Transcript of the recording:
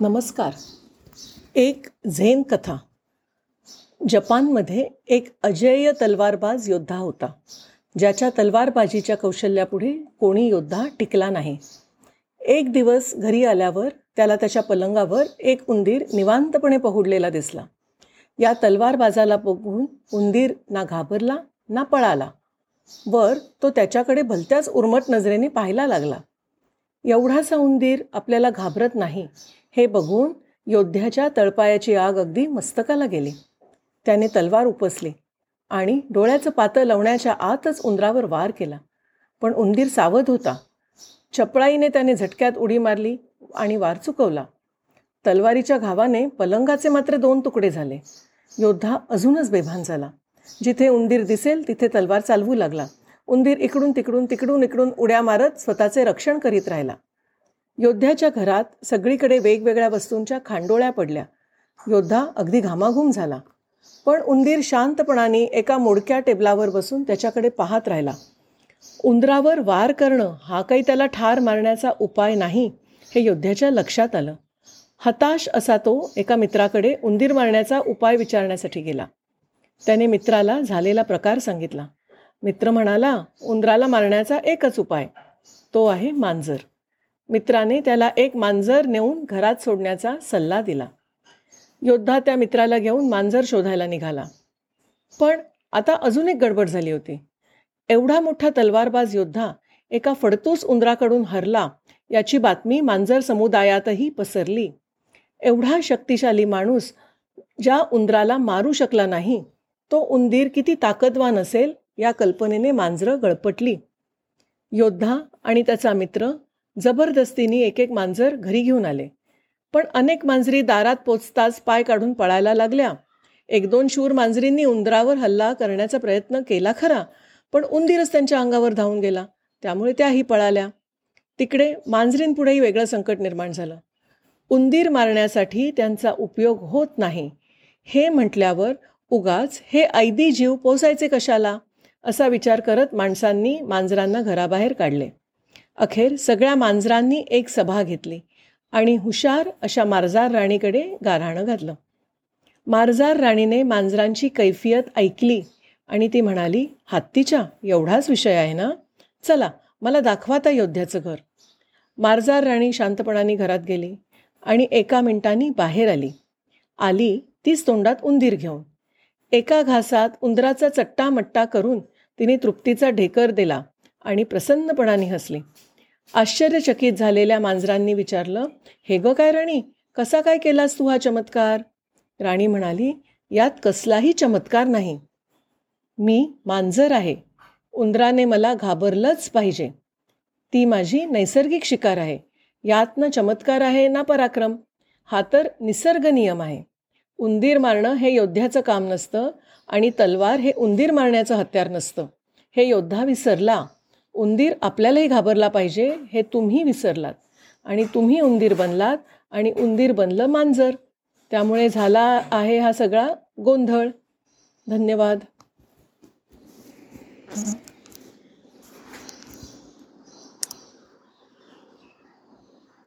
नमस्कार. एक झेन कथा. जपानमध्ये एक अजेय तलवारबाज योद्धा होता. ज्याच्या तलवारबाजीच्या कौशल्यापुढे कोणी योद्धा टिकला नाही. एक दिवस घरी आल्यावर त्याला त्याच्या पलंगावर एक उंदीर निवांतपणे पहुडलेला दिसला. या तलवारबाजाला बघून उंदीर ना घाबरला ना पळाला. वर तो त्याच्याकडे भलत्याच उर्मट नजरेने पाहायला लागला. एवढासा उंदीर आपल्याला घाबरत नाही हे बघून योद्ध्याच्या तळपायाची आग अगदी मस्तकाला गेली. त्याने तलवार उपसली आणि डोळ्याचं पातं लावण्याच्या आतच उंदरावर वार केला. पण उंदीर सावध होता. चपळाईने त्याने झटक्यात उडी मारली आणि वार चुकवला. तलवारीच्या घावाने पलंगाचे मात्र दोन तुकडे झाले. योद्धा अजूनच बेभान झाला. जिथे उंदीर दिसेल तिथे तलवार चालवू लागला. उंदीर इकडून तिकडून तिकडून इकडून उड्या मारत स्वतःचे रक्षण करीत राहिला. योद्ध्याच्या घरात सगळीकडे वेगवेगळ्या वस्तूंच्या खांडोळ्या पडल्या. योद्धा अगदी घामाघूम झाला. पण उंदीर शांतपणाने एका मोडक्या टेबलावर बसून त्याच्याकडे पाहत राहिला. उंदरावर वार करणं हा काही त्याला ठार मारण्याचा उपाय नाही हे योद्ध्याच्या लक्षात आलं. हताश असा तो एका मित्राकडे उंदीर मारण्याचा उपाय विचारण्यासाठी गेला. त्याने मित्राला झालेला प्रकार सांगितला. मित्र म्हणाला उंदराला मारण्याचा एकच उपाय. तो आहे मांजर. मित्राने त्याला एक मांजर नेऊन घरात सोडण्याचा सल्ला दिला. योद्धा त्या मित्राला घेऊन मांजर शोधायला निघाला. पण आता अजून एक गडबड झाली होती. एवढा मोठा तलवारबाज योद्धा एका फडतूस उंदराकडून हरला याची बातमी मांजर समुदायातही पसरली. एवढा शक्तिशाली माणूस ज्या उंदराला मारू शकला नाही तो उंदीर किती ताकदवान असेल या कल्पनेने मांजरं गळपटली. योद्धा आणि त्याचा मित्र जबरदस्तीने एक एक मांजर घरी घेऊन आले. पण अनेक मांजरी दारात पोचताच पाय काढून पळायला लागल्या. एक दोन शूर मांजरींनी उंदरावर हल्ला करण्याचा प्रयत्न केला खरा पण उंदीरच त्यांच्या अंगावर धावून गेला. त्यामुळे त्याही पळाल्या. तिकडे मांजरींपुढेही वेगळं संकट निर्माण झालं. उंदीर मारण्यासाठी त्यांचा उपयोग होत नाही. हे म्हटल्यावर उगाच हे ऐदी जीव पोसायचे कशाला? असा विचार करत माणसांनी मांजरांना घराबाहेर काढले. अखेर सगळ्या मांजरांनी एक सभा घेतली आणि हुशार अशा मार्जार राणीकडे गाऱ्हाणं घातलं. मार्जार राणीने मांजरांची कैफियत ऐकली आणि ती म्हणाली हत्तीच्या एवढाच विषय आहे ना? चला मला दाखवा त्या योद्ध्याचं घर. मार्जार राणी शांतपणाने घरात गेली आणि एका मिनिटांनी बाहेर आली. आली तीच तोंडात उंदीर घेऊन. एका घासात उंदराचा चट्टा मट्टा करून तिने तृप्तीचा ढेकर दिला. आणि प्रसन्नपणाने हसली. आश्चर्यचकित झालेल्या मांजरांनी विचारलं हे ग काय राणी? कसा काय केलास तू हा चमत्कार? राणी म्हणाली यात कसलाही चमत्कार नाही. मी मांजर आहे. उंदराने मला घाबरलंच पाहिजे. ती माझी नैसर्गिक शिकार आहे. यात ना चमत्कार आहे ना पराक्रम? हा तर निसर्ग नियम आहे. उंदीर मारणं हे योद्ध्याचं काम नसतं आणि तलवार हे उंदीर मारण्याचं हत्यार नसतं. हे योद्धा विसरला. उंदीर आपल्यालाही घाबरला पाहिजे हे तुम्ही विसरलात. आणि तुम्ही उंदीर बनलात आणि उंदीर बनलं मांजर. त्यामुळे झाला आहे हा सगळा गोंधळ. धन्यवाद.